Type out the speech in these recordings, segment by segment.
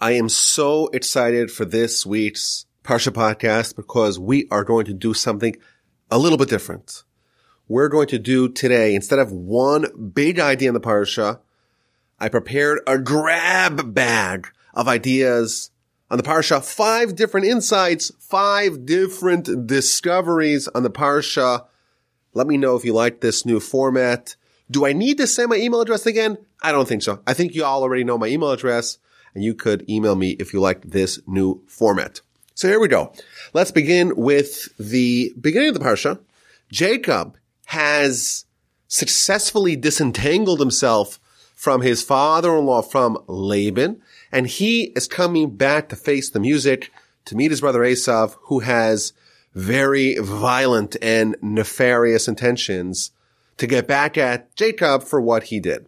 I am so excited for this week's Parsha podcast because we are going to do something a little bit different. We're going to do today, instead of one big idea in the Parsha, I prepared a grab bag of ideas on the Parsha, five different insights, five different discoveries on the Parsha. Let me know if you like this new format. Do I need to say my email address again? I don't think so. I think you all already know my email address and you could email me if you like this new format. So here we go. Let's begin with the beginning of the Parsha. Jacob has successfully disentangled himself from his father-in-law, from Laban, and he is coming back to face the music to meet his brother Esav, who has very violent and nefarious intentions to get back at Jacob for what he did.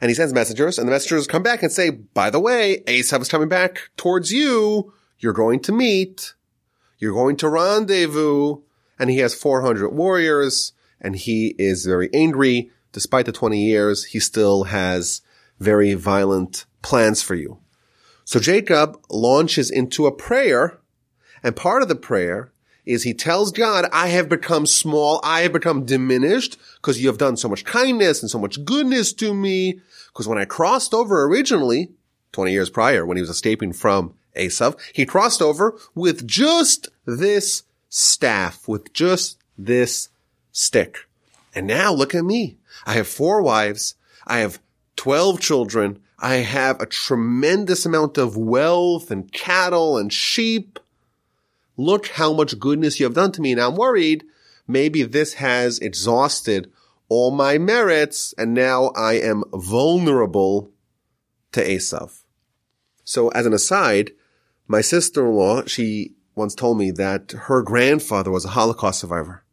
And he sends messengers, and the messengers come back and say, by the way, Esav is coming back towards you. You're going to meet. You're going to rendezvous and he has 400 warriors and he is very angry. Despite the 20 years, he still has very violent plans for you. So Jacob launches into a prayer and part of the prayer is he tells God, I have become small. I have become diminished because you have done so much kindness and so much goodness to me. Because when I crossed over originally, 20 years prior, when he was escaping from Esav, he crossed over with just this staff with just this stick. And now look at me. I have four wives. I have 12 children. I have a tremendous amount of wealth and cattle and sheep. Look how much goodness you have done to me. And I'm worried maybe this has exhausted all my merits and now I am vulnerable to Esav. So as an aside, my sister-in-law, she once told me that her grandfather was a Holocaust survivor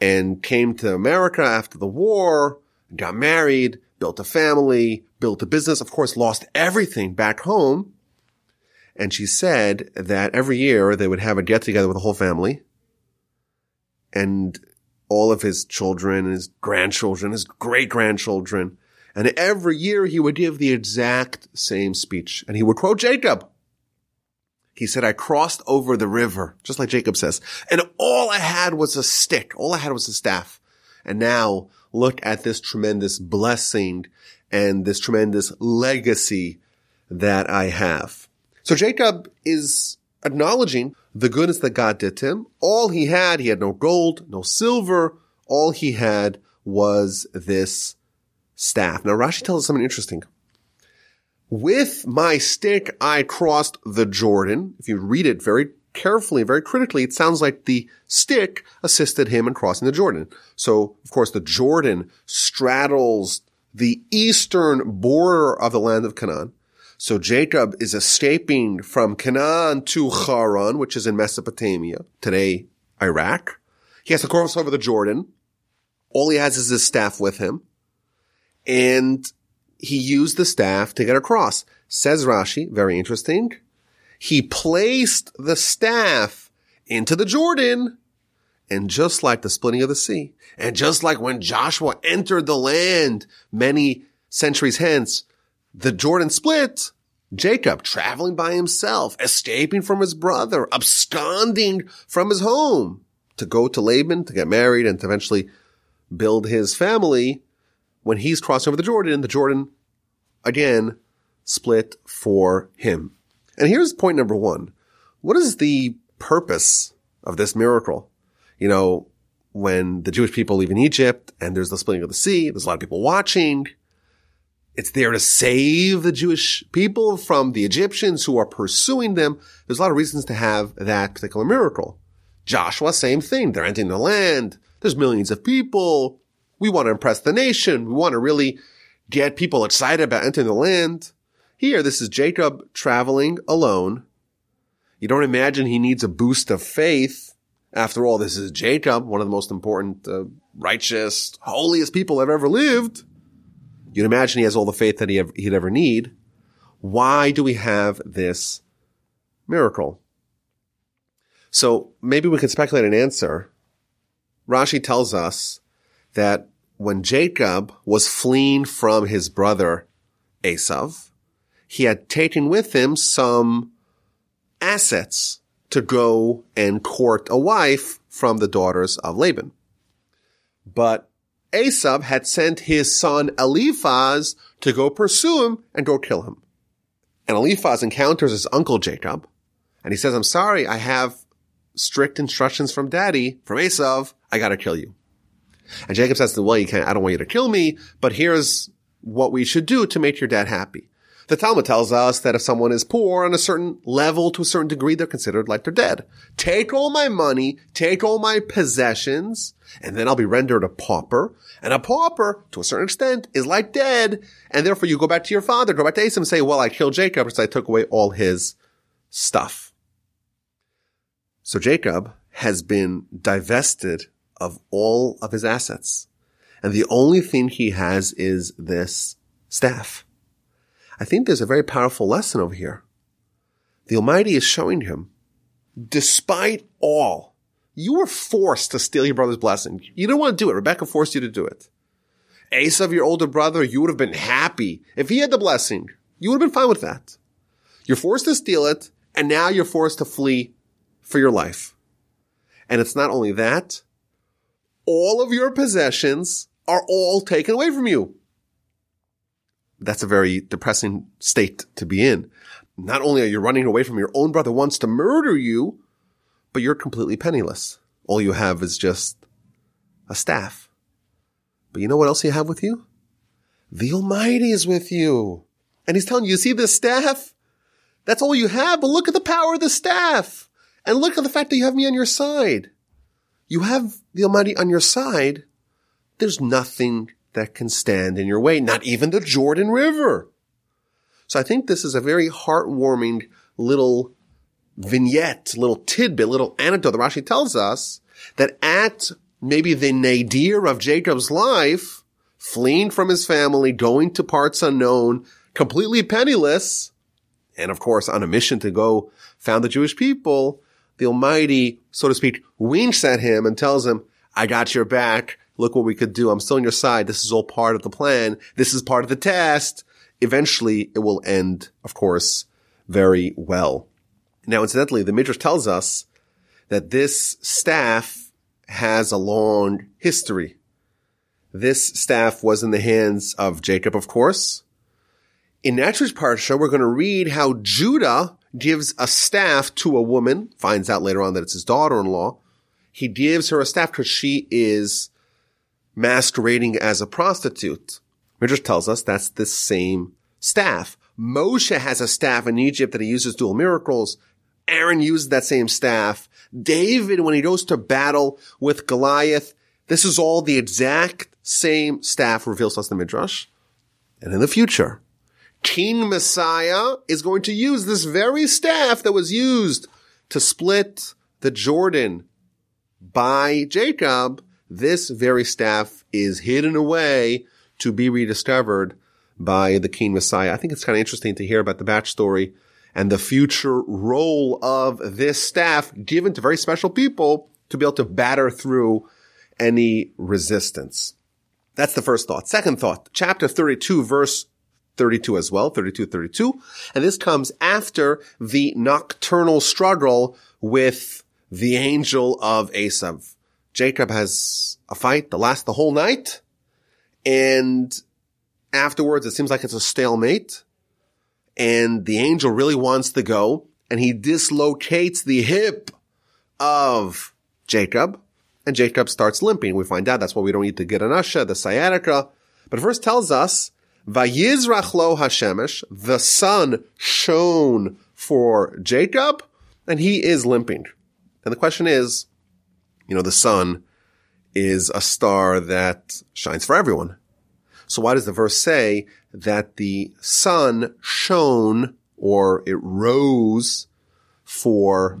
and came to America after the war, got married, built a family, built a business, of course, lost everything back home. And she said that every year they would have a get together with the whole family and all of his children, his grandchildren, his great grandchildren. And every year he would give the exact same speech and he would quote Jacob. He said, I crossed over the river, just like Jacob says, and all I had was a stick. All I had was a staff. And now look at this tremendous blessing and this tremendous legacy that I have. So Jacob is acknowledging the goodness that God did to him. All he had, he had no gold, no silver. All he had was this staff. Now Rashi tells us something interesting. With my stick, I crossed the Jordan. If you read it very carefully, very critically, it sounds like the stick assisted him in crossing the Jordan. So, of course, the Jordan straddles the eastern border of the land of Canaan. So Jacob is escaping from Canaan to Haran, which is in Mesopotamia, today Iraq. He has to cross over the Jordan. All he has is his staff with him. And he used the staff to get across. Says Rashi, very interesting. He placed the staff into the Jordan. And just like the splitting of the sea, and just like when Joshua entered the land many centuries hence, the Jordan split, Jacob traveling by himself, escaping from his brother, absconding from his home to go to Laban to get married and to eventually build his family when he's crossing over the Jordan, the Jordan again split for him. And here's point number one. What is the purpose of this miracle? You know, when the Jewish people leave in Egypt and there's the splitting of the sea, there's a lot of people watching. It's there to save the Jewish people from the Egyptians who are pursuing them. There's a lot of reasons to have that particular miracle. Joshua, same thing. They're entering the land. There's millions of people. We want to impress the nation. We want to really get people excited about entering the land. Here, this is Jacob traveling alone. You don't imagine he needs a boost of faith. After all, this is Jacob, one of the most important, uh, righteous, holiest people that ever lived. You'd imagine he has all the faith that he he'd ever need. Why do we have this miracle? So maybe we could speculate an answer. Rashi tells us that when Jacob was fleeing from his brother Esav, he had taken with him some assets to go and court a wife from the daughters of Laban. But Esav had sent his son Eliphaz to go pursue him and go kill him. And Eliphaz encounters his uncle Jacob, and he says, I'm sorry, I have strict instructions from daddy, from Esav, I gotta kill you. And Jacob says well, you can't, I don't want you to kill me, but here's what we should do to make your dad happy. The Talmud tells us that if someone is poor on a certain level to a certain degree, they're considered like they're dead. Take all my money, take all my possessions, and then I'll be rendered a pauper. And a pauper, to a certain extent, is like dead. And therefore you go back to your father, go back to Esav and say, well, I killed Jacob because I took away all his stuff. So Jacob has been divested of all of his assets. And the only thing he has is this staff. I think there's a very powerful lesson over here. The Almighty is showing him, despite all, you were forced to steal your brother's blessing. You didn't want to do it. Rebecca forced you to do it. Esav, your older brother, you would have been happy if he had the blessing. You would have been fine with that. You're forced to steal it, and now you're forced to flee for your life. And it's not only that, all of your possessions are all taken away from you that's a very depressing state to be in. Not only are you running away from your own brother wants to murder you, but you're completely penniless. All you have is just a staff. But you know what else you have with you? The Almighty is with you. And he's telling you, you see this staff? That's all you have, but look at the power of the staff. And look at the fact that you have me on your side. You have the Almighty on your side. There's nothing that can stand in your way, not even the Jordan River. So I think this is a very heartwarming little vignette, little tidbit, little anecdote that Rashi tells us that at maybe the nadir of Jacob's life, fleeing from his family, going to parts unknown, completely penniless, and of course on a mission to go found the Jewish people, the Almighty, so to speak, winks at him and tells him, I got your back look what we could do. I'm still on your side. This is all part of the plan. This is part of the test. Eventually it will end, of course, very well. Now, incidentally, the Midrash tells us that this staff has a long history. This staff was in the hands of Jacob, of course. In Natur's Parsha, we're going to read how Judah gives a staff to a woman, finds out later on that it's his daughter-in-law. He gives her a staff because she is masquerading as a prostitute. Midrash tells us that's the same staff. Moshe has a staff in Egypt that he uses to do miracles. Aaron uses that same staff. David, when he goes to battle with Goliath, this is all the exact same staff reveals us the Midrash. And in the future, King Messiah is going to use this very staff that was used to split the Jordan by Jacob this very staff is hidden away to be rediscovered by the King Messiah. I think it's kind of interesting to hear about the batch story and the future role of this staff given to very special people to be able to batter through any resistance. That's the first thought. Second thought, chapter 32, verse 32 as well, 32, 32. And this comes after the nocturnal struggle with the angel of Esav. Jacob has a fight that lasts the whole night. And afterwards, it seems like it's a stalemate. And the angel really wants to go and he dislocates the hip of Jacob and Jacob starts limping. We find out that's why we don't gid hanasheh, the sciatica. But first tells us, Vayizrach lo Hashemesh, the sun shone for Jacob and he is limping. And the question is, you know, the sun is a star that shines for everyone. So why does the verse say that the sun shone or it rose for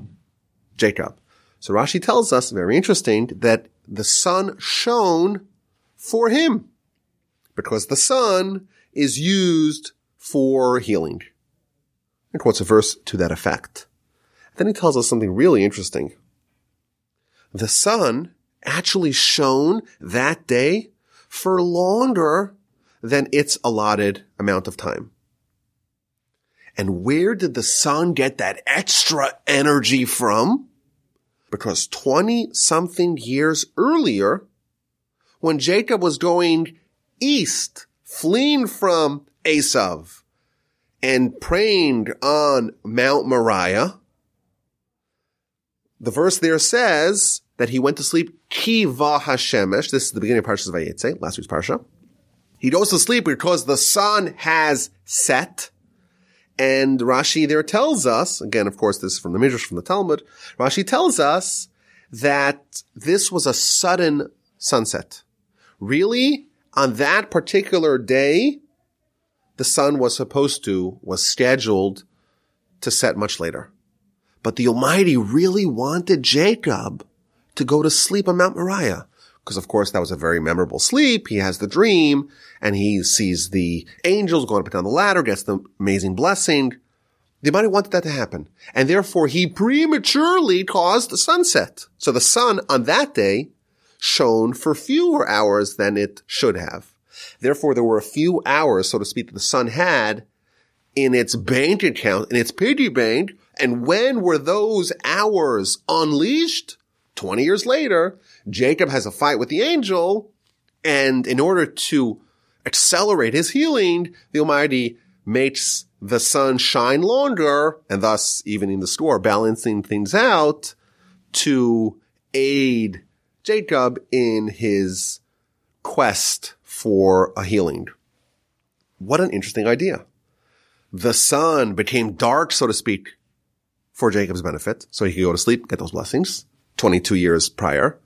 Jacob? So Rashi tells us, very interesting, that the sun shone for him because the sun is used for healing. And quotes a verse to that effect. Then he tells us something really interesting the sun actually shone that day for longer than its allotted amount of time. And where did the sun get that extra energy from? Because 20 something years earlier, when Jacob was going east, fleeing from Esav and praying on Mount Moriah, the verse there says that he went to sleep kiva hashemesh. This is the beginning of Parshas Vayetze, last week's parsha. He goes to sleep because the sun has set. And Rashi there tells us, again, of course, this is from the Midrash, from the Talmud. Rashi tells us that this was a sudden sunset. Really, on that particular day, the sun was supposed to, was scheduled to set much later. But the Almighty really wanted Jacob to go to sleep on Mount Moriah. Because of course that was a very memorable sleep. He has the dream and he sees the angels going up and down the ladder, gets the amazing blessing. The Almighty wanted that to happen. And therefore he prematurely caused the sunset. So the sun on that day shone for fewer hours than it should have. Therefore there were a few hours, so to speak, that the sun had in its bank account, in its piggy bank. And when were those hours unleashed? 20 years later, Jacob has a fight with the angel. And in order to accelerate his healing, the Almighty makes the sun shine longer and thus evening the score, balancing things out to aid Jacob in his quest for a healing. What an interesting idea. The sun became dark, so to speak, for Jacob's benefit, so he could go to sleep, get those blessings, 22 years prior.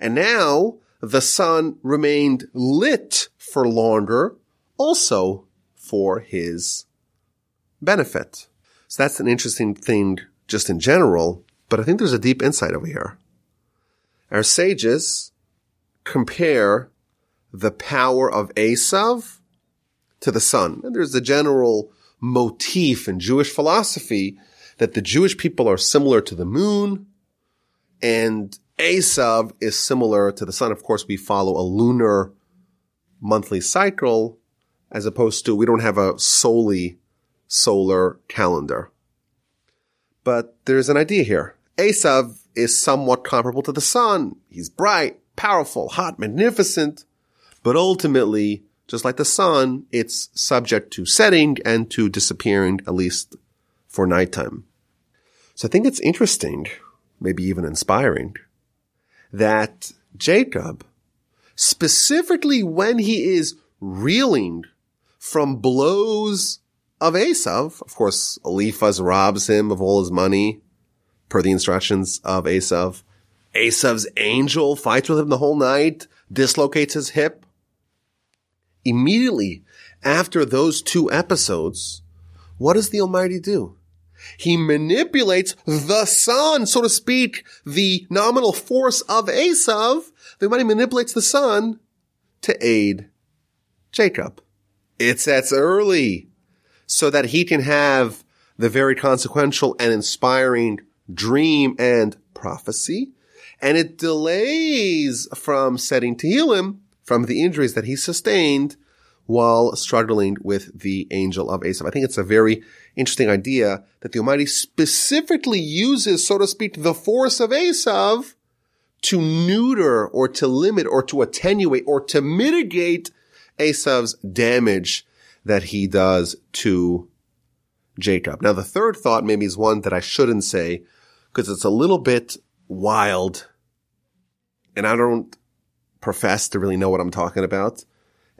And now the sun remained lit for longer, also for his benefit. So that's an interesting thing just in general, but I think there's a deep insight over here. Our sages compare the power of Esav to the sun. And there's a general motif in Jewish philosophy that the Jewish people are similar to the moon and Esav is similar to the sun. Of course, we follow a lunar monthly cycle as opposed to we don't have a solely solar calendar. But there's an idea here. Esav is somewhat comparable to the sun. He's bright, powerful, hot, magnificent, but ultimately, just like the sun, it's subject to setting and to disappearing, at least for nighttime. So I think it's interesting, maybe even inspiring, that Jacob, specifically when he is reeling from blows of Esav, of course, Eliphaz robs him of all his money per the instructions of Esav. Esav's angel fights with him the whole night, dislocates his hip. Immediately after those two episodes, what does the Almighty do? He manipulates the sun, so to speak, the nominal force of Esav. The Almighty manipulates the sun to aid Jacob. It sets early so that he can have the very consequential and inspiring dream and prophecy. And it delays from setting to heal him from the injuries that he sustained while struggling with the angel of Esav. I think it's a very interesting idea that the Almighty specifically uses, so to speak, the force of Esav to neuter or to limit or to attenuate or to mitigate Esav's damage that he does to Jacob. Now, the third thought maybe is one that I shouldn't say because it's a little bit wild and I don't profess to really know what I'm talking about.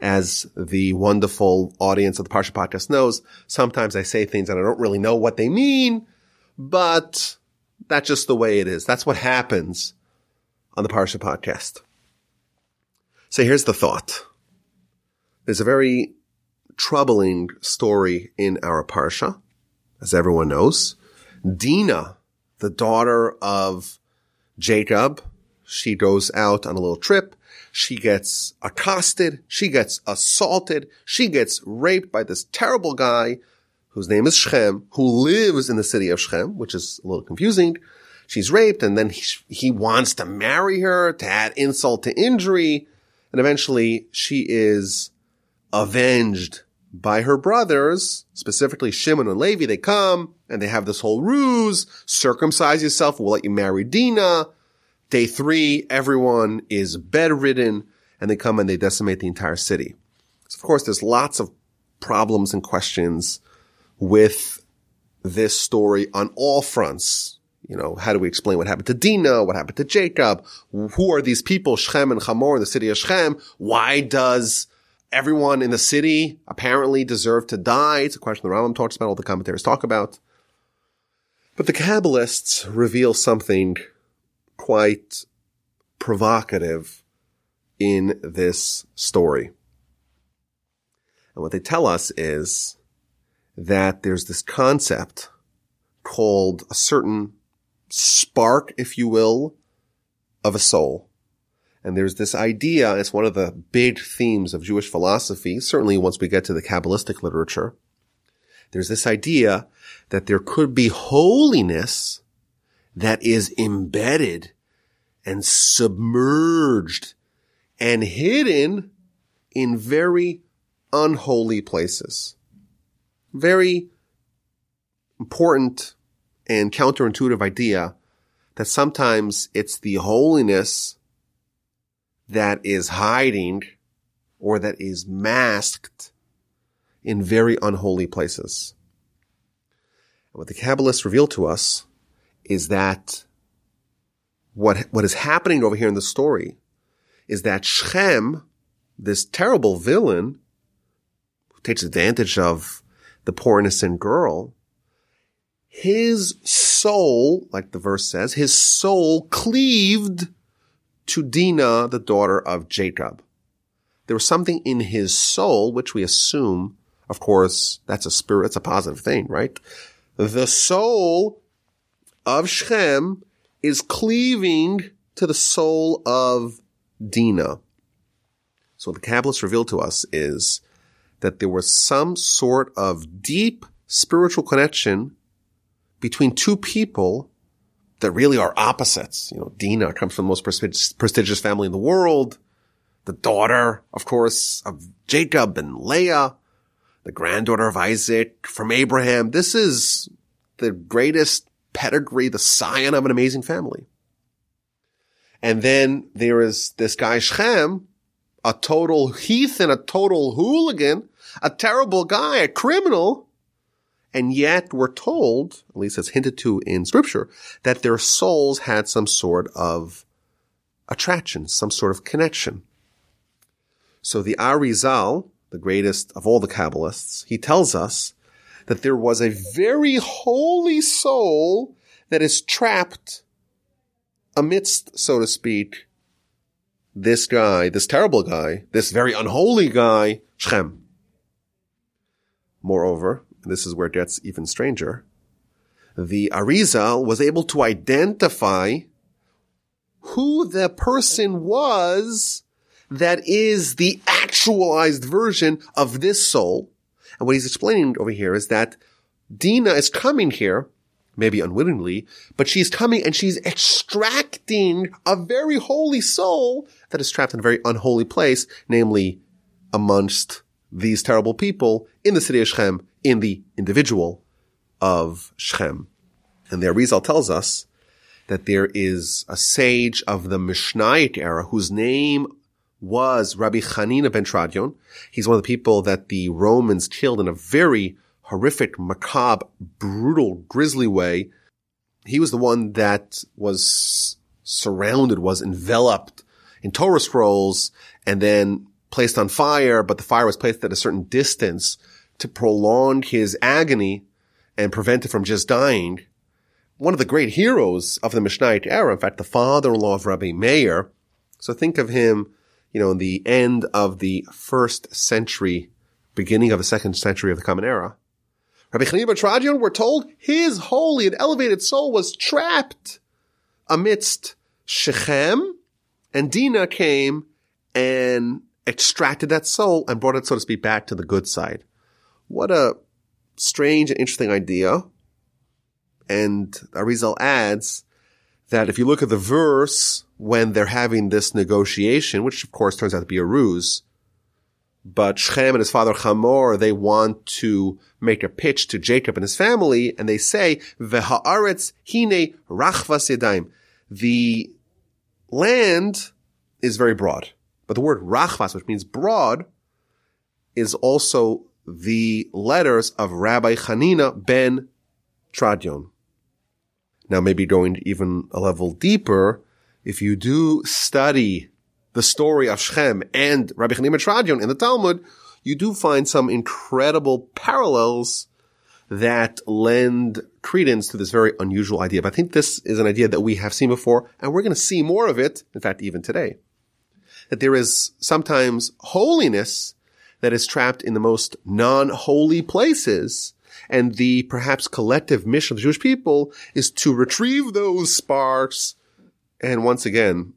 As the wonderful audience of the Parsha podcast knows, sometimes I say things and I don't really know what they mean, but that's just the way it is. That's what happens on the Parsha podcast. So here's the thought. There's a very troubling story in our Parsha, as everyone knows. Dinah, the daughter of Jacob, she goes out on a little trip. She gets accosted. She gets assaulted. She gets raped by this terrible guy whose name is Shechem, who lives in the city of Shechem, which is a little confusing. She's raped and then he, he wants to marry her to add insult to injury. And eventually she is avenged by her brothers, specifically Shimon and Levi. They come and they have this whole ruse, circumcise yourself, we'll let you marry Dinah. Day three, everyone is bedridden and they come and they decimate the entire city. So of course, there's lots of problems and questions with this story on all fronts. You know, how do we explain what happened to Dinah? What happened to Jacob? Who are these people, Shechem and Hamor in the city of Shechem. Why does everyone in the city apparently deserve to die? It's a question the Rambam talks about, all the commentators talk about. But the Kabbalists reveal something quite provocative in this story. And what they tell us is that there's this concept called a certain spark, if you will, of a soul. And there's this idea, it's one of the big themes of Jewish philosophy, certainly once we get to the Kabbalistic literature. There's this idea that there could be holiness that is embedded and submerged and hidden in very unholy places. Very important and counterintuitive idea that sometimes it's the holiness that is hiding or that is masked in very unholy places. What the Kabbalists reveal to us is that what, what is happening over here in the story is that Shechem, this terrible villain, who takes advantage of the poor innocent girl, his soul, like the verse says, his soul cleaved to Dinah, the daughter of Jacob. There was something in his soul, which we assume, of course, that's a spirit, that's a positive thing, right? The soul of Shechem is cleaving to the soul of Dinah. So what the Kabbalists reveal to us is that there was some sort of deep spiritual connection between two people that really are opposites. You know, Dinah comes from the most prestigious family in the world. The daughter, of course, of Jacob and Leah, the granddaughter of Isaac from Abraham. This is the greatest pedigree, the scion of an amazing family. And then there is this guy Shechem, a total heathen, a total hooligan, a terrible guy, a criminal. And yet we're told, at least it's hinted to in scripture, that their souls had some sort of attraction, some sort of connection. So the Arizal, the greatest of all the Kabbalists, he tells us that there was a very holy soul that is trapped amidst, so to speak, this guy, this terrible guy, this very unholy guy, Shechem. Moreover, this is where it gets even stranger, the Arizal was able to identify who the person was that is the actualized version of this soul. And what he's explaining over here is that Dina is coming here maybe unwittingly, but she's coming and she's extracting a very holy soul that is trapped in a very unholy place, namely amongst these terrible people in the city of Shechem, in the individual of Shechem. And the Arizal tells us that there is a sage of the Mishnaic era whose name was Rabbi Hanina ben Teradion. He's one of the people that the Romans killed in a very horrific, macabre, brutal, grisly way. He was the one that was surrounded, was enveloped in Torah scrolls and then placed on fire, but the fire was placed at a certain distance to prolong his agony and prevent it from just dying. One of the great heroes of the Mishnaic era, in fact, the father-in-law of Rabbi Meir. So think of him, you know, in the end of the first century, beginning of the second century of the Common Era. Rabbi Chanina Teradion, we're told his holy and elevated soul was trapped amidst Shechem, and Dinah came and extracted that soul and brought it, so to speak, back to the good side. What a strange and interesting idea. And Arizal adds that if you look at the verse when they're having this negotiation, which of course turns out to be a ruse, but Shechem and his father Hamor, they want to make a pitch to Jacob and his family, and they say, V'ha'aretz hine rachvas yadayim. The land is very broad, but the word rachvas, which means broad, is also the letters of Rabbi Hanina ben Tradion. Now, maybe going even a level deeper, if you do study the story of Shechem and Rabbi Hanina ben Tradion in the Talmud, you do find some incredible parallels that lend credence to this very unusual idea. But I think this is an idea that we have seen before, and we're going to see more of it, in fact, even today. That there is sometimes holiness that is trapped in the most non-holy places. And the perhaps collective mission of the Jewish people is to retrieve those sparks and once again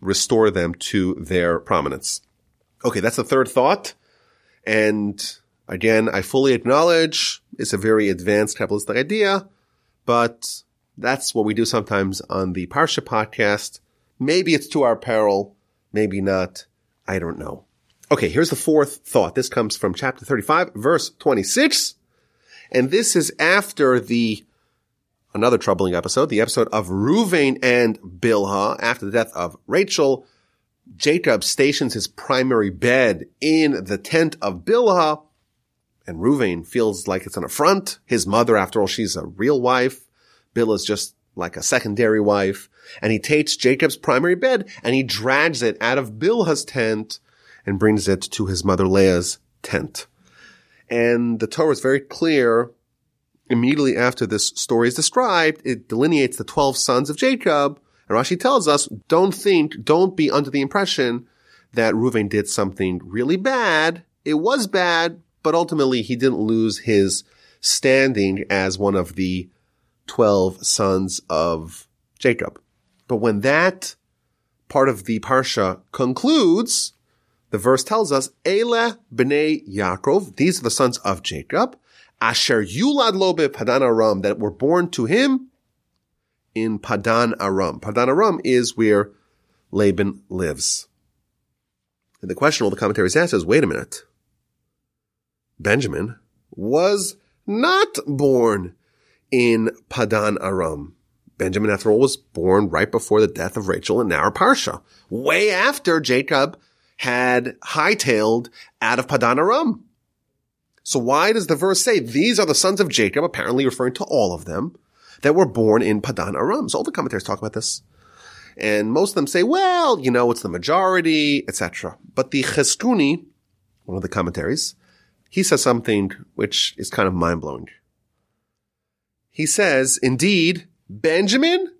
restore them to their prominence. Okay, that's the third thought. And again, I fully acknowledge it's a very advanced Kabbalistic idea, but that's what we do sometimes on the Parsha podcast. Maybe it's to our peril, maybe not. I don't know. Okay, here's the fourth thought. This comes from chapter 35, verse 26. And this is after the, another troubling episode, the episode of Ruvain and Bilhah after the death of Rachel. Jacob stations his primary bed in the tent of Bilhah. And Ruvain feels like it's an affront. His mother, after all, she's a real wife. Bilhah's just like a secondary wife. And he takes Jacob's primary bed and he drags it out of Bilhah's tent and brings it to his mother Leah's tent. And the Torah is very clear. Immediately after this story is described, it delineates the 12 sons of Jacob. And Rashi tells us, don't think, don't be under the impression that Reuven did something really bad. It was bad, but ultimately he didn't lose his standing as one of the 12 sons of Jacob. But when that part of the Parsha concludes, the verse tells us, Ele b'nei Yaakov, these are the sons of Jacob, Asher yulad lobe Padan Aram, that were born to him in Padan Aram. Padan Aram is where Laban lives. And the question all the commentaries ask is, wait a minute. Benjamin was not born in Padan Aram. Benjamin, after all, was born right before the death of Rachel in our Parsha, way after Jacob had hightailed out of Padan Aram. So why does the verse say these are the sons of Jacob, apparently referring to all of them, that were born in Padan Aram? So all the commentators talk about this. And most of them say, well, you know, it's the majority, etc. But the Chizkuni, one of the commentaries, he says something which is kind of mind blowing. He says, indeed, Benjamin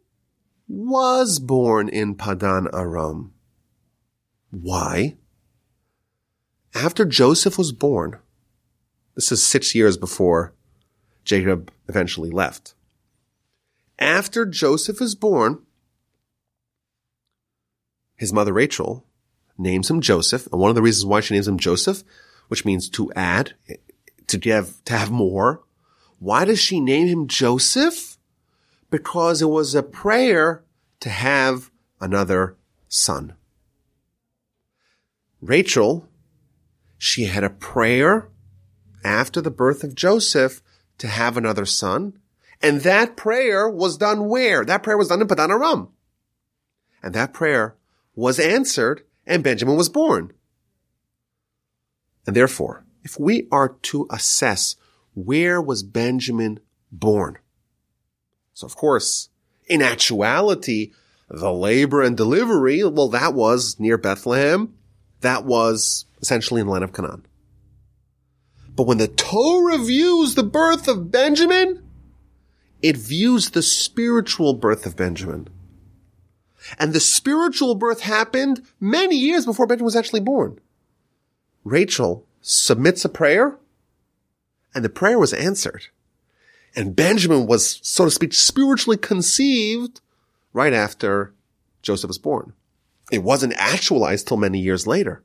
was born in Padan Aram. Why? After Joseph was born, this is six years before Jacob eventually left. After Joseph is born, his mother Rachel names him Joseph. And one of the reasons why she names him Joseph, which means to add, to give, to have more. Why does she name him Joseph? Because it was a prayer to have another son. Rachel, she had a prayer after the birth of Joseph to have another son. And that prayer was done where? That prayer was done in Padan Aram. And that prayer was answered and Benjamin was born. And therefore, if we are to assess where was Benjamin born? So of course, in actuality, the labor and delivery, well, that was near Bethlehem that was essentially in the land of Canaan. But when the Torah views the birth of Benjamin, it views the spiritual birth of Benjamin. And the spiritual birth happened many years before Benjamin was actually born. Rachel submits a prayer and the prayer was answered. And Benjamin was, so to speak, spiritually conceived right after Joseph was born. It wasn't actualized till many years later.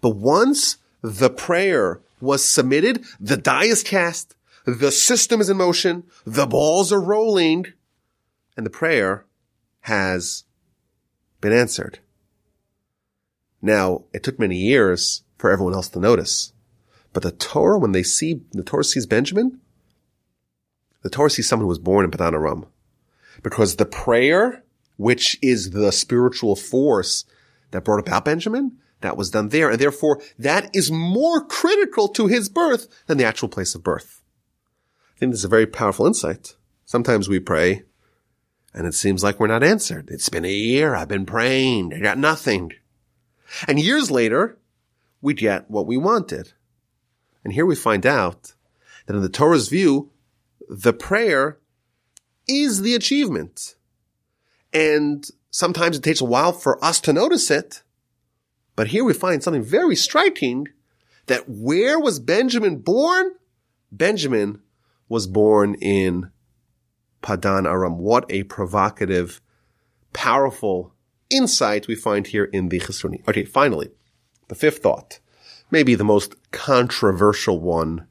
But once the prayer was submitted, the die is cast, the system is in motion, the balls are rolling, and the prayer has been answered. Now, it took many years for everyone else to notice. But the Torah, when they see, the Torah sees Benjamin, the Torah sees someone who was born in Padan Aram. Because the prayer, which is the spiritual force that brought about Benjamin, that was done there. And therefore, that is more critical to his birth than the actual place of birth. I think this is a very powerful insight. Sometimes we pray and it seems like we're not answered. It's been a year. I've been praying. I got nothing. And years later, we get what we wanted. And here we find out that in the Torah's view, the prayer is the achievement. And sometimes it takes a while for us to notice it. But here we find something very striking that where was Benjamin born? Benjamin was born in Padan Aram. What a provocative, powerful insight we find here in the Chizkuni. Okay, finally, the fifth thought, maybe the most controversial one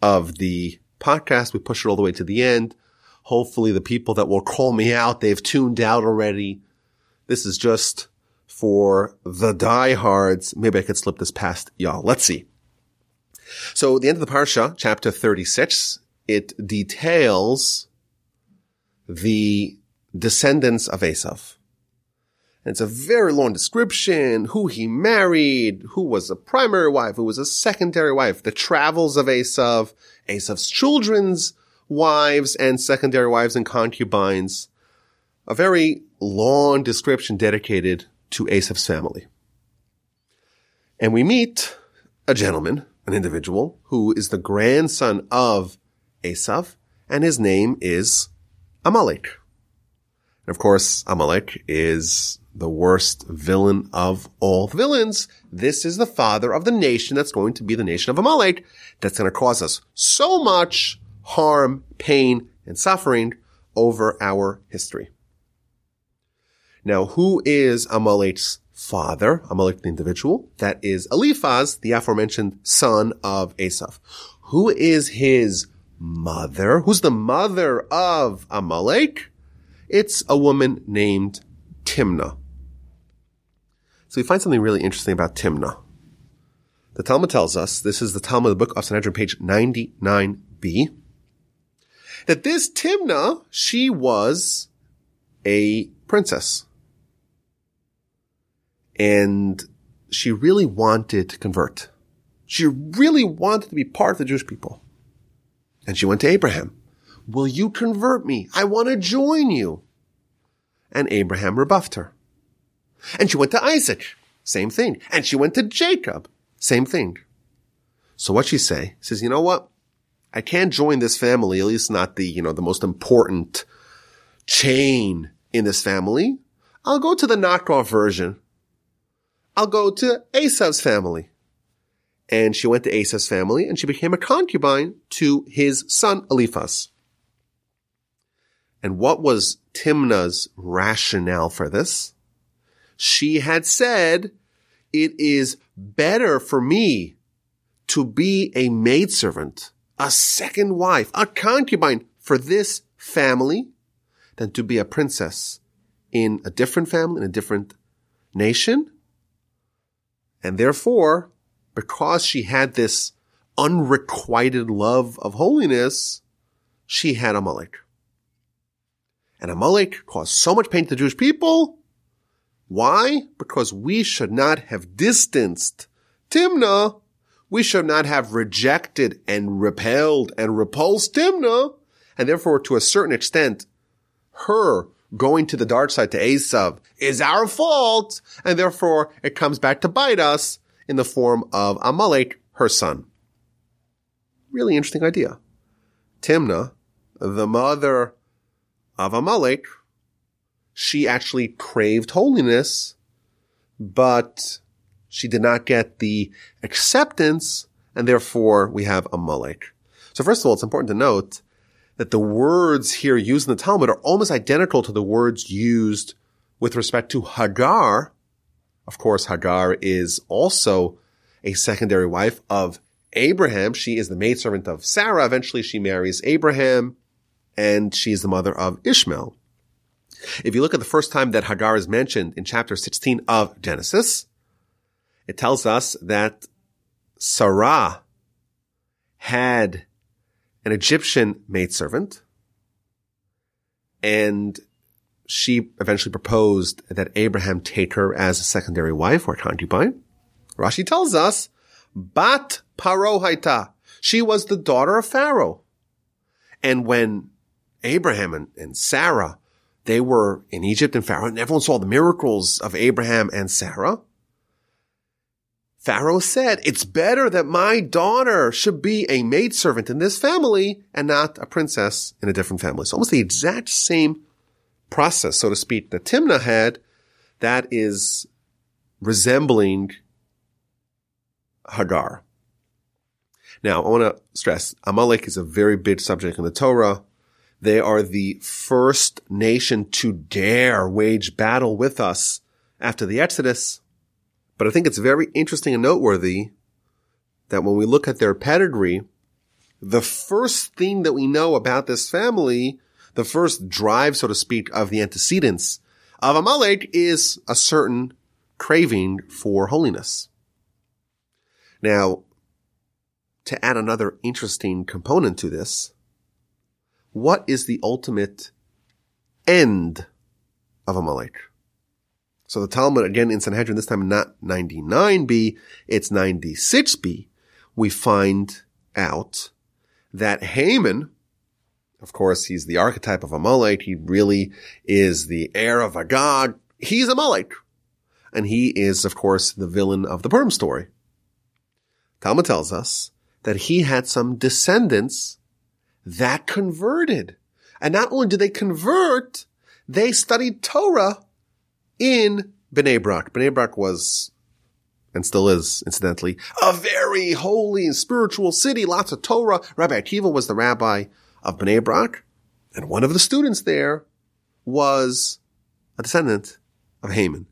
of the podcast. We push it all the way to the end. Hopefully the people that will call me out, they've tuned out already. This is just for the diehards. Maybe I could slip this past y'all. Let's see. So the end of the parsha, chapter 36, it details the descendants of Esav. And it's a very long description, who he married, who was a primary wife, who was a secondary wife, the travels of Esav, Esav's children's wives and secondary wives and concubines. A very long description dedicated to Esav's family. And we meet a gentleman, an individual, who is the grandson of Esav, and his name is Amalek. And of course, Amalek is the worst villain of all villains. This is the father of the nation that's going to be the nation of Amalek that's going to cause us so much harm, pain, and suffering over our history. Now, who is Amalek's father? Amalek, the individual. That is Eliphaz, the aforementioned son of Esav. Who is his mother. Who's the mother of Amalek? It's a woman named Timnah. So we find something really interesting about Timnah. The Talmud tells us, this is the Talmud, of the book of Sanhedrin, page 99b, that this Timnah, she was a princess. And she really wanted to convert. She really wanted to be part of the Jewish people. And she went to Abraham. Will you convert me? I want to join you. And Abraham rebuffed her. And she went to Isaac. Same thing. And she went to Jacob. Same thing. So what she say? Says, you know what? I can't join this family, at least not the, you know, the most important chain in this family. I'll go to the knockoff version. I'll go to Esav's family and she went to Esav's family and she became a concubine to his son Eliphaz. And what was Timnah's rationale for this? She had said, it is better for me to be a maidservant, a second wife, a concubine for this family than to be a princess in a different family, in a different nation. And therefore, because she had this unrequited love of holiness, she had Amalek. And Amalek caused so much pain to the Jewish people. Why? Because we should not have distanced Timnah. We should not have rejected and repelled and repulsed Timnah. And therefore, to a certain extent, her going to the dark side to Esav is our fault. And therefore, it comes back to bite us in the form of Amalek, her son. Really interesting idea. Timnah, the mother of Amalek, she actually craved holiness, but she did not get the acceptance, and therefore we have Amalek. So first of all, it's important to note that the words here used in the Talmud are almost identical to the words used with respect to Hagar of course, Hagar is also a secondary wife of Abraham. She is the maidservant of Sarah. Eventually she marries Abraham and she is the mother of Ishmael. If you look at the first time that Hagar is mentioned in chapter 16 of Genesis, it tells us that Sarah had an Egyptian maidservant and she eventually proposed that Abraham take her as a secondary wife or concubine. Rashi tells us, Bat Parohaita. She was the daughter of Pharaoh. And when Abraham and, and Sarah, they were in Egypt and Pharaoh, and everyone saw the miracles of Abraham and Sarah, Pharaoh said, it's better that my daughter should be a maidservant in this family and not a princess in a different family. So almost the exact same process, so to speak, that Timnah had that is resembling Hagar. Now, I want to stress, Amalek is a very big subject in the Torah. They are the first nation to dare wage battle with us after the Exodus. But I think it's very interesting and noteworthy that when we look at their pedigree, the first thing that we know about this family, the first drive, so to speak, of the antecedents of Amalek is a certain craving for holiness. Now, to add another interesting component to this, what is the ultimate end of Amalek? So the Talmud, again in Sanhedrin, this time not 99b, it's 96b, we find out that Haman, of course, he's the archetype of a Amalek. He really is the heir of Agag. He's a Amalek. And he is, of course, the villain of the Purim story. Talmud tells us that he had some descendants that converted. And not only did they convert, they studied Torah in Bnei Brak. Bnei Brak was, and still is, incidentally, a very holy and spiritual city, lots of Torah. Rabbi Akiva was the rabbi of Bnei Brak, and one of the students there was a descendant of Haman.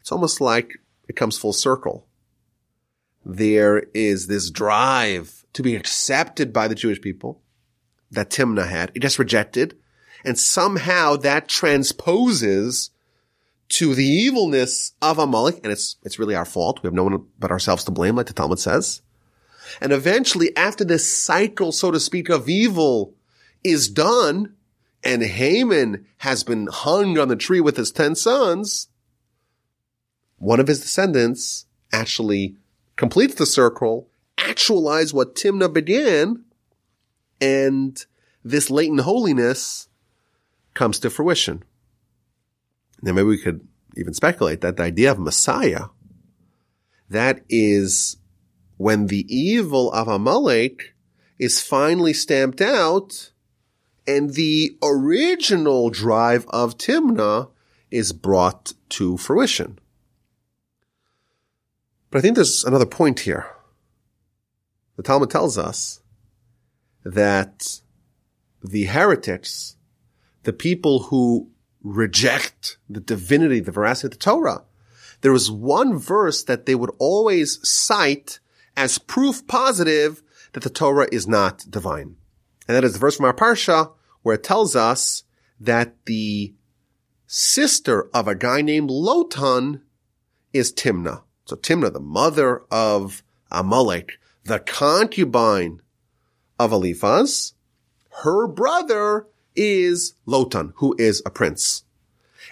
It's almost like it comes full circle. There is this drive to be accepted by the Jewish people that Timnah had. It just rejected. And somehow that transposes to the evilness of Amalek, and it's, it's really our fault. We have no one but ourselves to blame, like the Talmud says. And eventually, after this cycle, so to speak, of evil is done, and Haman has been hung on the tree with his ten sons, one of his descendants actually completes the circle, actualize what Timnah began, and this latent holiness comes to fruition. Now maybe we could even speculate that the idea of Messiah, that is when the evil of Amalek is finally stamped out and the original drive of Timnah is brought to fruition. But I think there's another point here. The Talmud tells us that the heretics, the people who reject the divinity, the veracity of the Torah. There was one verse that they would always cite as proof positive that the Torah is not divine. And that is the verse from our Parsha where it tells us that the sister of a guy named Lotan is Timnah. So Timnah, the mother of Amalek, the concubine of Eliphaz, her brother is Lotan, who is a prince.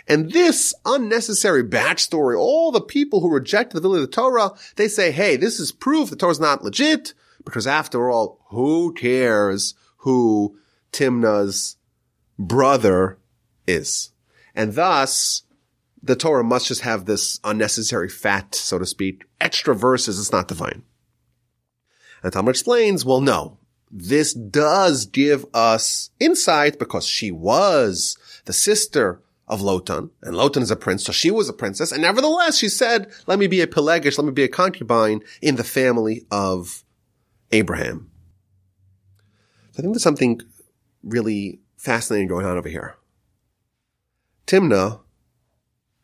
And this unnecessary backstory, all the people who reject the validity of the Torah, they say, hey, this is proof the Torah's not legit, because after all, who cares who Timnah's brother is? And thus, the Torah must just have this unnecessary fat, so to speak, extra verses, it's not divine. And Talmud explains, well, no, this does give us insight because she was the sister of Lotan, and Lotan is a prince, so she was a princess, and nevertheless she said, let me be a Pilegesh, let me be a concubine in the family of Abraham. So I think there's something really fascinating going on over here. Timnah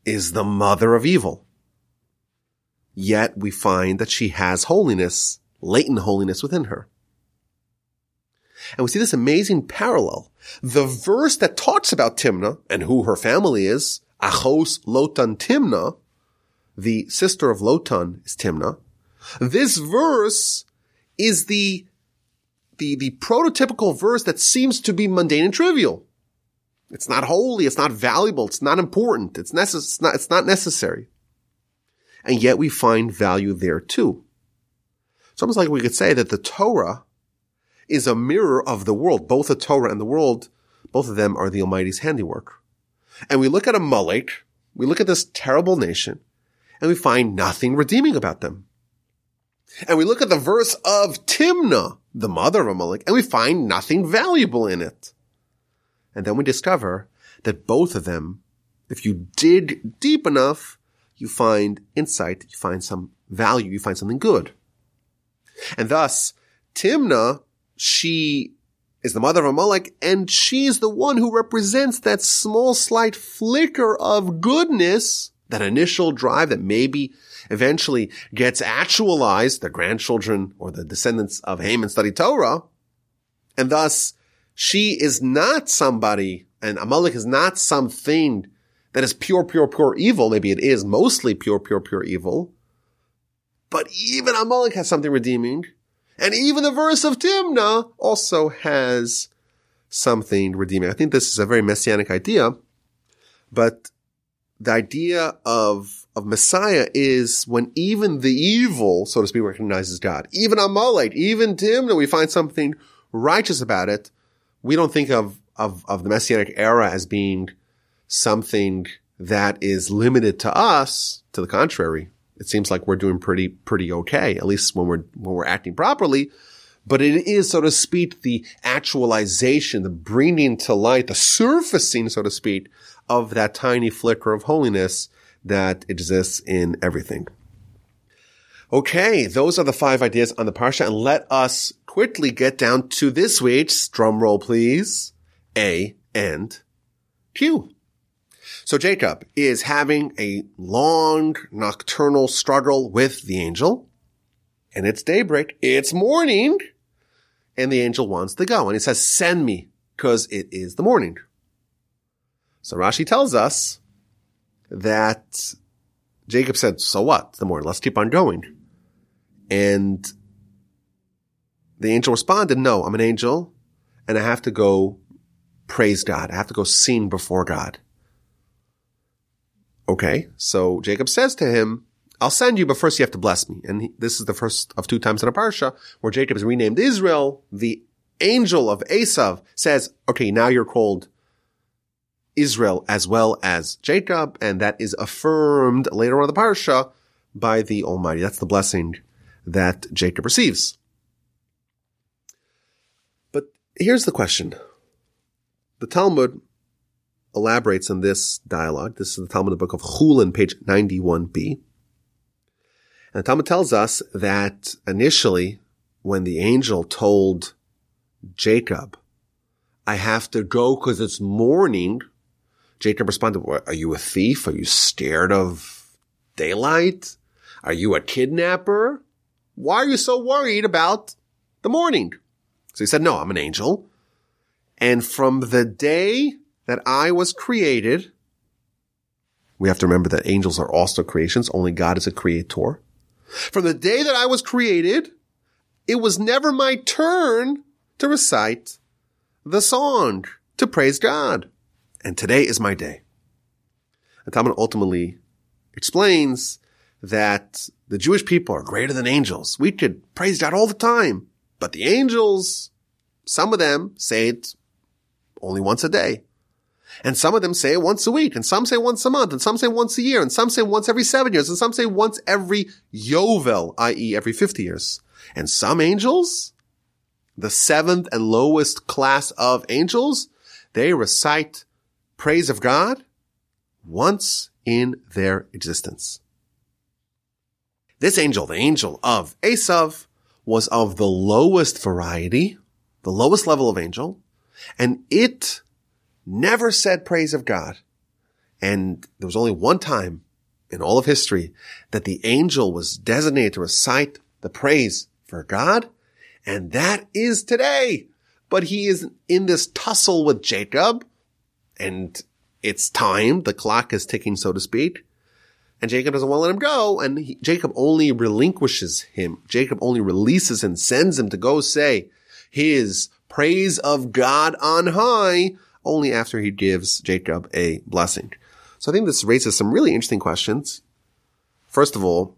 is the mother of evil. Yet we find that she has holiness, latent holiness within her. And we see this amazing parallel. The verse that talks about Timnah and who her family is, Achos Lotan Timnah, the sister of Lotan is Timnah. This verse is the, the, the prototypical verse that seems to be mundane and trivial. It's not holy. It's not valuable. It's not important. It's, necess- it's, not, it's not necessary. And yet we find value there too. It's almost like we could say that the Torah is a mirror of the world. Both the Torah and the world, both of them are the Almighty's handiwork. And we look at Amalek, we look at this terrible nation, and we find nothing redeeming about them. And we look at the verse of Timnah, the mother of Amalek, and we find nothing valuable in it. And then we discover that both of them, if you dig deep enough, you find insight, you find some value, you find something good. And thus, Timnah, she is the mother of Amalek, and she's the one who represents that small, slight flicker of goodness, that initial drive that maybe eventually gets actualized, the grandchildren or the descendants of Haman study Torah. And thus, she is not somebody, and Amalek is not something that is pure, pure, pure evil. Maybe it is mostly pure, pure, pure evil. But even Amalek has something redeeming. And even the verse of Timna also has something redeeming. I think this is a very messianic idea, but the idea of, of Messiah is when even the evil, so to speak, recognizes God. Even Amalek, even Timna, we find something righteous about it. We don't think of, of, of the messianic era as being something that is limited to us. To the contrary, it seems like we're doing pretty, pretty okay, at least when we're, when we're acting properly. But it is, so to speak, the actualization, the bringing to light, the surfacing, so to speak, of that tiny flicker of holiness that exists in everything. Okay, those are the five ideas on the parsha, and let us quickly get down to this week's drum roll, please. A and Q. So Jacob is having a long nocturnal struggle with the angel. And it's daybreak. It's morning. And the angel wants to go. And he says, send me because it is the morning. So Rashi tells us that Jacob said, so what? The morning. Let's keep on going. And the angel responded, no, I'm an angel and I have to go praise God. I have to go sing before God. Okay. So Jacob says to him, I'll send you, but first you have to bless me. And he, this is the first of two times in a parsha where Jacob is renamed Israel. The angel of Esav says, okay, now you're called Israel as well as Jacob. And that is affirmed later on in the parsha by the Almighty. That's the blessing that Jacob receives. But here's the question. The Talmud elaborates on this dialogue. This is the Talmud, the book of Chulin, page 91b. And the Talmud tells us that initially, when the angel told Jacob, I have to go because it's morning, Jacob responded, are you a thief? Are you scared of daylight? Are you a kidnapper? Why are you so worried about the morning? So he said, no, I'm an angel. And from the day that I was created. We have to remember that angels are also creations. Only God is a creator. From the day that I was created, it was never my turn to recite the song to praise God. And today is my day. And Talmud ultimately explains that the Jewish people are greater than angels. We could praise God all the time, but the angels, some of them say it only once a day. And some of them say once a week, and some say once a month, and some say once a year, and some say once every seven years, and some say once every Yovel, i.e. every 50 years. And some angels, the seventh and lowest class of angels, they recite praise of God once in their existence. This angel, the angel of Esav, was of the lowest variety, the lowest level of angel, and it never said praise of God. And there was only one time in all of history that the angel was designated to recite the praise for God. And that is today. But he is in this tussle with Jacob and it's time. The clock is ticking, so to speak. and Jacob doesn't want to let him go, and he, Jacob only relinquishes him. Jacob only releases and sends him to go say his praise of God on high only after he gives Jacob a blessing. So I think this raises some really interesting questions. First of all,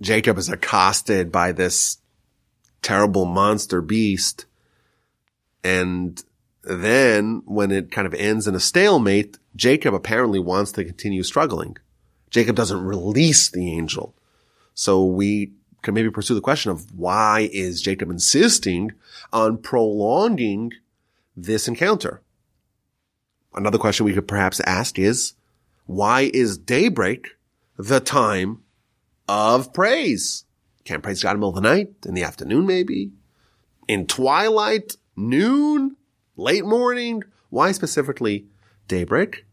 Jacob is accosted by this terrible monster beast. And then when it kind of ends in a stalemate, Jacob apparently wants to continue struggling. Jacob doesn't release the angel. So we can maybe pursue the question of why is Jacob insisting on prolonging this encounter? Another question we could perhaps ask is, why is daybreak the time of praise? Can't praise God in the middle of the night, in the afternoon maybe, in twilight, noon, late morning? Why specifically daybreak?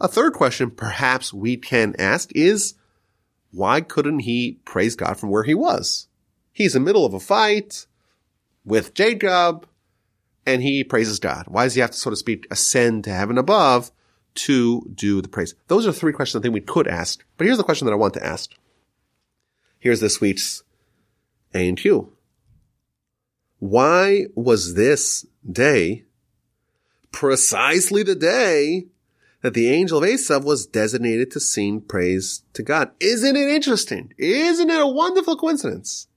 A third question perhaps we can ask is, why couldn't he praise God from where he was? He's in the middle of a fight with Jacob and he praises God. Why does he have to, so to speak, ascend to heaven above to do the praise? Those are three questions I think we could ask. But here's the question that I want to ask. Here's this week's A and Q. Why was this day precisely the day that the angel of Esav was designated to sing praise to God. Isn't it interesting? Isn't it a wonderful coincidence?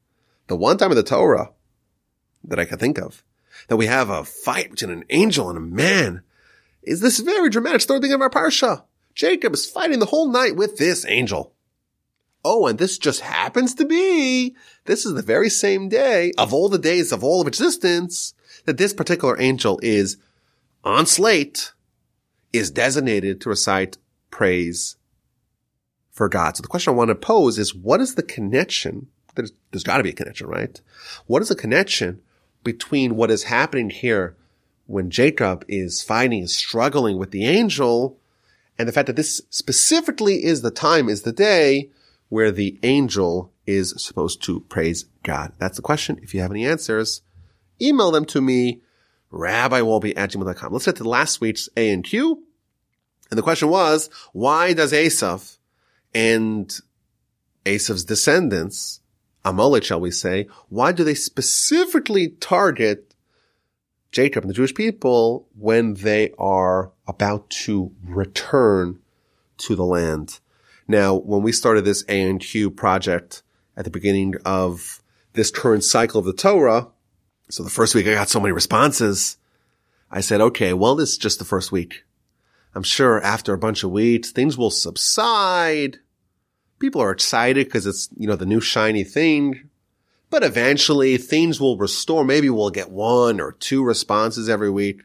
The one time in the Torah that I can think of that we have a fight between an angel and a man is this very dramatic story thing of our parsha. Jacob is fighting the whole night with this angel. Oh, and this just happens to be, this is the very same day of all the days of all of existence that this particular angel is on slate is designated to recite praise for God. So the question I want to pose is what is the connection? There's, there's got to be a connection, right? What is the connection between what is happening here when Jacob is fighting, struggling with the angel and the fact that this specifically is the time, is the day where the angel is supposed to praise God? That's the question. If you have any answers, email them to me rabbiwolbe at gmail.com. Let's get to last week's A and Q. And the question was, why does Esav and Esav's descendants, Amalek, shall we say, why do they specifically target Jacob and the Jewish people when they are about to return to the land? Now, when we started this A and Q project at the beginning of this current cycle of the Torah, so the first week I got so many responses. I said, okay, well, this is just the first week. I'm sure after a bunch of weeks, things will subside. People are excited because it's, you know, the new shiny thing. But eventually things will restore. Maybe we'll get one or two responses every week.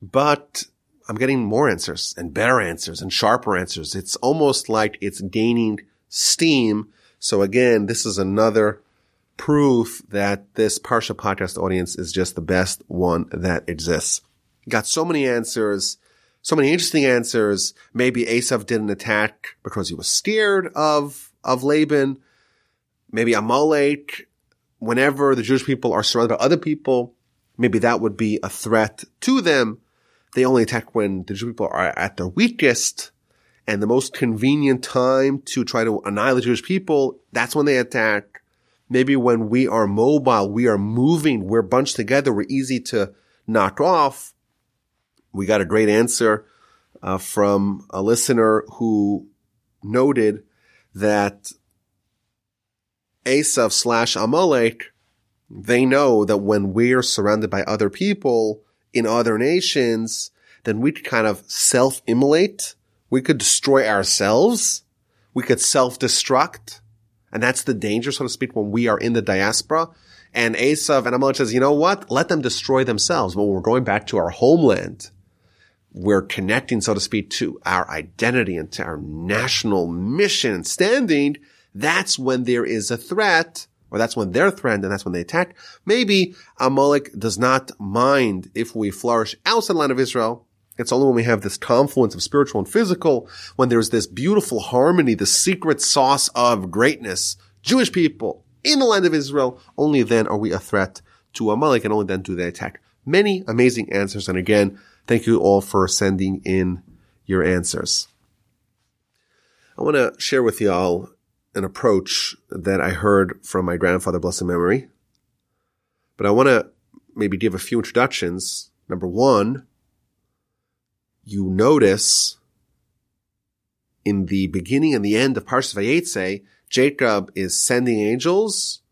But I'm getting more answers and better answers and sharper answers. It's almost like it's gaining steam. So again, this is another proof that this Parsha podcast audience is just the best one that exists. Got so many answers, so many interesting answers. Maybe Esav didn't attack because he was scared of, of Laban. Maybe Amalek, whenever the Jewish people are surrounded by other people, maybe that would be a threat to them. They only attack when the Jewish people are at their weakest and the most convenient time to try to annihilate Jewish people. That's when they attack. Maybe when we are mobile, we are moving, we're bunched together, we're easy to knock off. We got a great answer uh, from a listener who noted that Esav slash Amalek, they know that when we're surrounded by other people in other nations, then we could kind of self-immolate. We could destroy ourselves. We could self-destruct. And that's the danger, so to speak, when we are in the diaspora. And Esav and Amalek says, you know what? Let them destroy themselves. But when we're going back to our homeland, we're connecting, so to speak, to our identity and to our national mission and standing. That's when there is a threat, or that's when they're threatened, and that's when they attack. Maybe Amalek does not mind if we flourish outside the land of Israel, it's only when we have this confluence of spiritual and physical, when there's this beautiful harmony, the secret sauce of greatness, Jewish people in the land of Israel, only then are we a threat to Amalek and only then do they attack. Many amazing answers. And again, thank you all for sending in your answers. I want to share with y'all an approach that I heard from my grandfather, blessed memory. But I want to maybe give a few introductions. Number one, you notice in the beginning and the end of Parshas Vayetze, Jacob is sending angels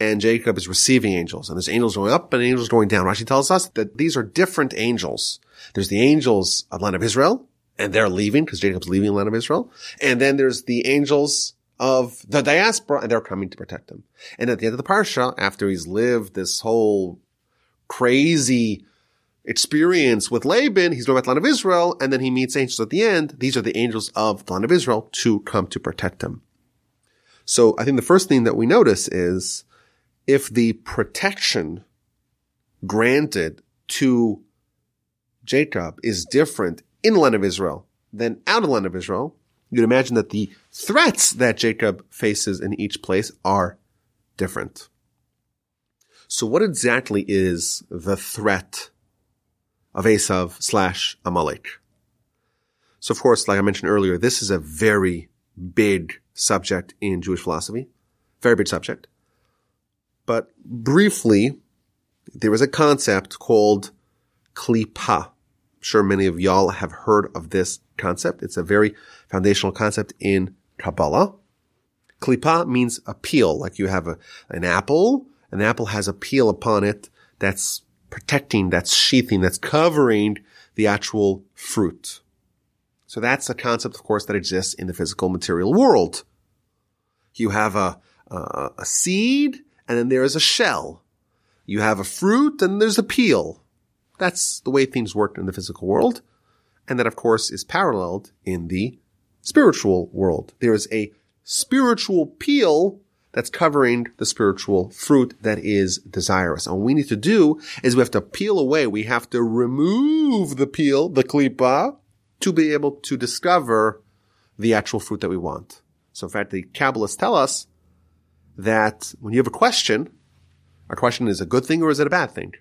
and Jacob is receiving angels. And there's angels going up and angels going down. Rashi tells us that these are different angels. There's the angels of the land of Israel, and they're leaving because Jacob's leaving the land of Israel. And then there's the angels of the diaspora, and they're coming to protect him. And at the end of the parsha, after he's lived this whole crazy experience with Laban, he's going about the land of Israel, and then he meets angels at the end. These are the angels of the land of Israel to come to protect him. So I think the first thing that we notice is if the protection granted to Jacob is different in the land of Israel than out of the land of Israel, you'd imagine that the threats that Jacob faces in each place are different. So what exactly is the threat of Esav slash Amalek? So of course, like I mentioned earlier, this is a very big subject in Jewish philosophy. Very big subject. But briefly, there is a concept called klipa. I'm sure many of y'all have heard of this concept. It's a very foundational concept in Kabbalah. Klipa means a peel, like you have a, an apple. An apple has a peel upon it that's protecting, that's sheathing, that's covering the actual fruit. So that's a concept, of course, that exists in the physical material world. You have a, a, a seed and then there is a shell. You have a fruit and there's a peel. That's the way things work in the physical world. And that, of course, is paralleled in the spiritual world. There is a spiritual peel that's covering the spiritual fruit that is desirous. And what we need to do is we have to peel away. We have to remove the peel, the klipa, to be able to discover the actual fruit that we want. So in fact, the Kabbalists tell us that when you have a question, a question is a good thing or is it a bad thing?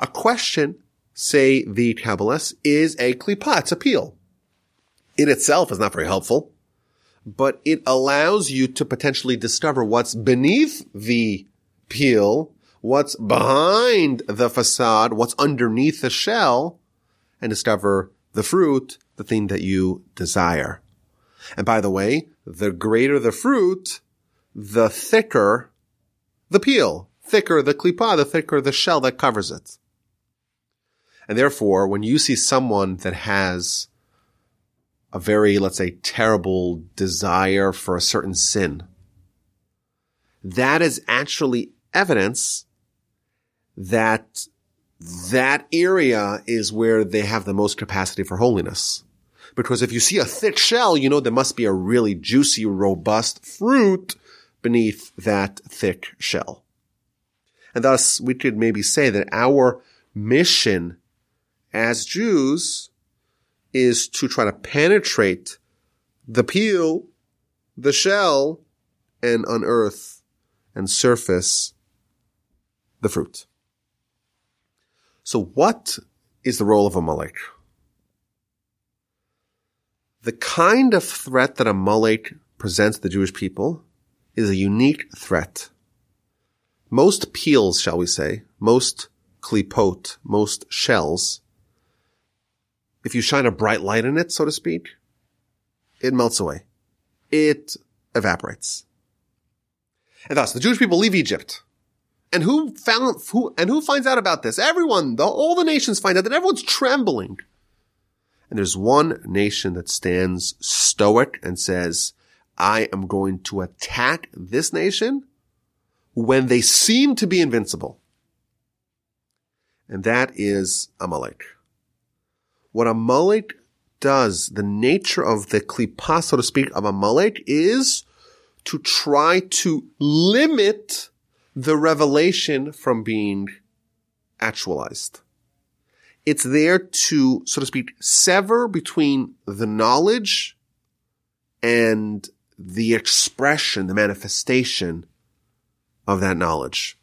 A question, say the Kabbalists, is a klipa, it's a peel. It itself is not very helpful, but it allows you to potentially discover what's beneath the peel, what's behind the facade, what's underneath the shell, and discover the fruit, the thing that you desire. And by the way, the greater the fruit, the thicker the peel, thicker the klipa, the thicker the shell that covers it. And therefore, when you see someone that has a very, let's say, terrible desire for a certain sin, that is actually evidence that that area is where they have the most capacity for holiness. Because if you see a thick shell, you know there must be a really juicy, robust fruit beneath that thick shell. And thus we could maybe say that our mission as Jews is to try to penetrate the peel, the shell, and unearth and surface the fruit. So what is the role of Amalek? The kind of threat that Amalek presents the Jewish people is a unique threat. Most peels, shall we say, most klipot, most shells, if you shine a bright light in it, so to speak, it melts away. It evaporates. And thus, the Jewish people leave Egypt. And who found, who, and who finds out about this? Everyone, the, all the nations find out that everyone's trembling. And there's one nation that stands stoic and says, I am going to attack this nation when they seem to be invincible. And that is Amalek. What Amalek does, the nature of the klipa, so to speak, of Amalek is to try to limit the revelation from being actualized. It's there to, so to speak, sever between the knowledge and the expression, the manifestation of that knowledge.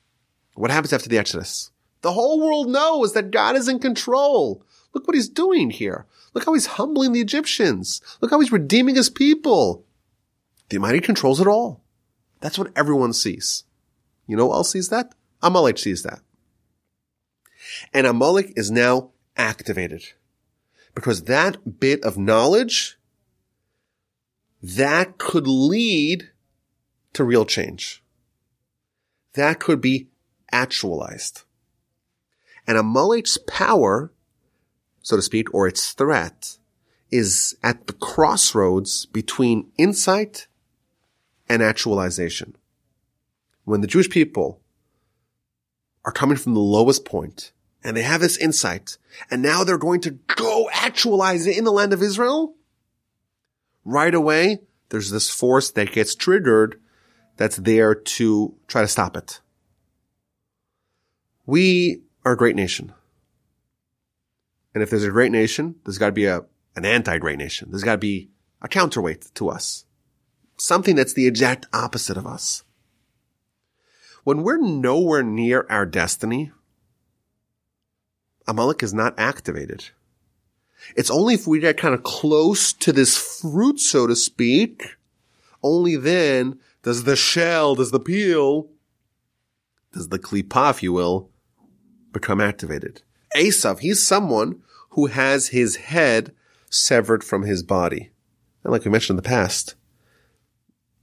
What happens after the Exodus? The whole world knows that God is in control. Look what he's doing here. Look how he's humbling the Egyptians. Look how he's redeeming his people. The Almighty controls it all. That's what everyone sees. You know who else sees that? Amalek sees that. And Amalek is now activated because that bit of knowledge that could lead to real change. That could be actualized. And a Amalek's power, so to speak, or its threat is at the crossroads between insight and actualization. When the Jewish people are coming from the lowest point and they have this insight and now they're going to go actualize it in the land of Israel, right away, there's this force that gets triggered that's there to try to stop it. We are a great nation. And if there's a great nation, there's got to be a, an anti-great nation. There's got to be a counterweight to us. Something that's the exact opposite of us. When we're nowhere near our destiny, Amalek is not activated. It's only if we get kind of close to this fruit, so to speak, only then does the shell, does the peel, does the klipa, if you will, become activated. Esav, he's someone who has his head severed from his body. And like we mentioned in the past,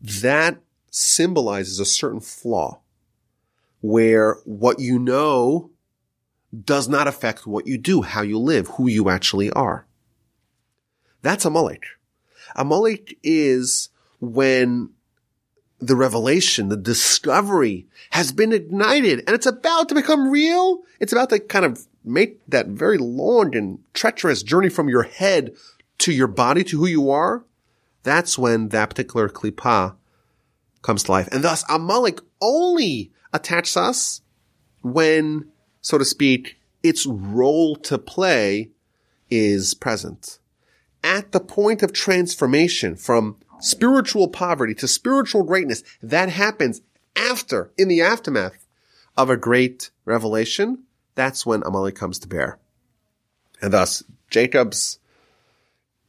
that symbolizes a certain flaw where what you know does not affect what you do, how you live, who you actually are. That's a Amalek. Amalek is when the revelation, the discovery has been ignited and it's about to become real. It's about to kind of make that very long and treacherous journey from your head to your body, to who you are. That's when that particular klipa comes to life. And thus a Amalek only attacks us when, so to speak, its role to play is present. At the point of transformation from spiritual poverty to spiritual greatness, that happens after, in the aftermath of a great revelation. That's when Amalek comes to bear. And thus, Jacob's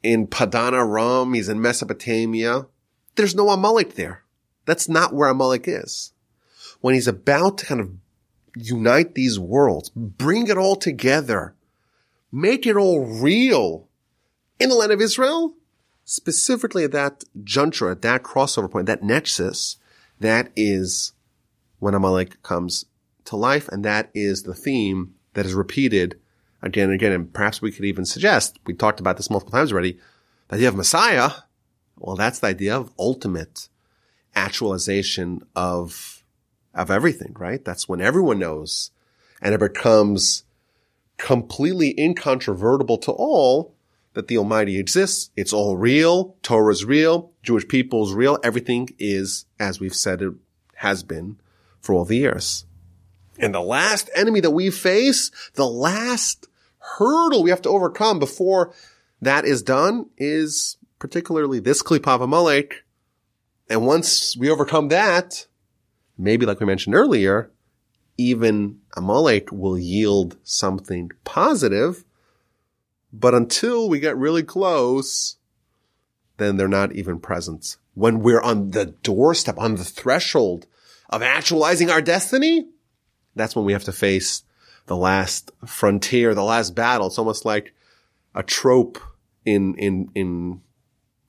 in Padan Aram, he's in Mesopotamia. There's no Amalek there. That's not where Amalek is. When he's about to kind of unite these worlds, bring it all together, make it all real in the land of Israel, specifically at that juncture, at that crossover point, that nexus, that is when Amalek comes to life. And that is the theme that is repeated again and again. And perhaps we could even suggest, we talked about this multiple times already, the idea of Messiah. Well, that's the idea of ultimate actualization of, of everything, right? That's when everyone knows and it becomes completely incontrovertible to all that the Almighty exists. It's all real. Torah's real. Jewish people's real. Everything is as we've said it has been for all the years. And the last enemy that we face, the last hurdle we have to overcome before that is done is particularly this Klipav Amalek, and once we overcome that, maybe like we mentioned earlier, even Amalek will yield something positive. But until we get really close, then they're not even present. When we're on the doorstep, on the threshold of actualizing our destiny, that's when we have to face the last frontier, the last battle. It's almost like a trope in, in, in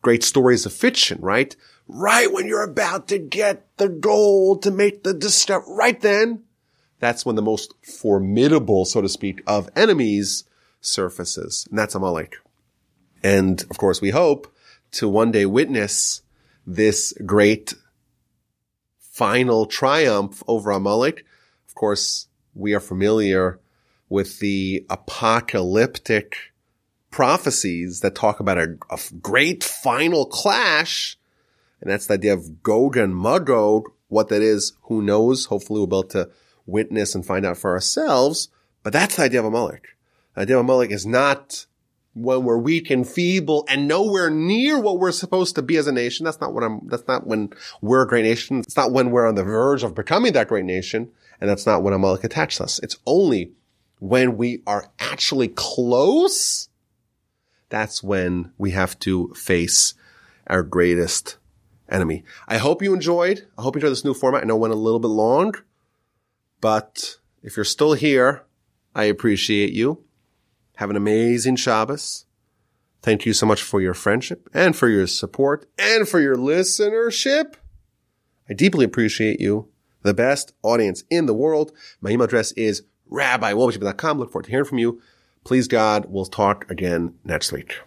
great stories of fiction, right? Right when you're about to get the goal to make the discovery, right then, that's when the most formidable, so to speak, of enemies surfaces. And that's Amalek. And of course, we hope to one day witness this great final triumph over Amalek. Of course, we are familiar with the apocalyptic prophecies that talk about a, a great final clash and that's the idea of Gog and Magog. What that is, who knows? Hopefully we'll be able to witness and find out for ourselves. But that's the idea of a Amalek. The idea of a Amalek is not when we're weak and feeble and nowhere near what we're supposed to be as a nation. That's not what I'm, that's not when we're a great nation. It's not when we're on the verge of becoming that great nation. And that's not when Amalek attacks us. It's only when we are actually close, that's when we have to face our greatest enemy. I hope you enjoyed. I hope you enjoyed this new format. I know it went a little bit long, but if you're still here, I appreciate you. Have an amazing Shabbos. Thank you so much for your friendship and for your support and for your listenership. I deeply appreciate you. The best audience in the world. My email address is rabbiwolbachip.com. Look forward to hearing from you. Please God, we'll talk again next week.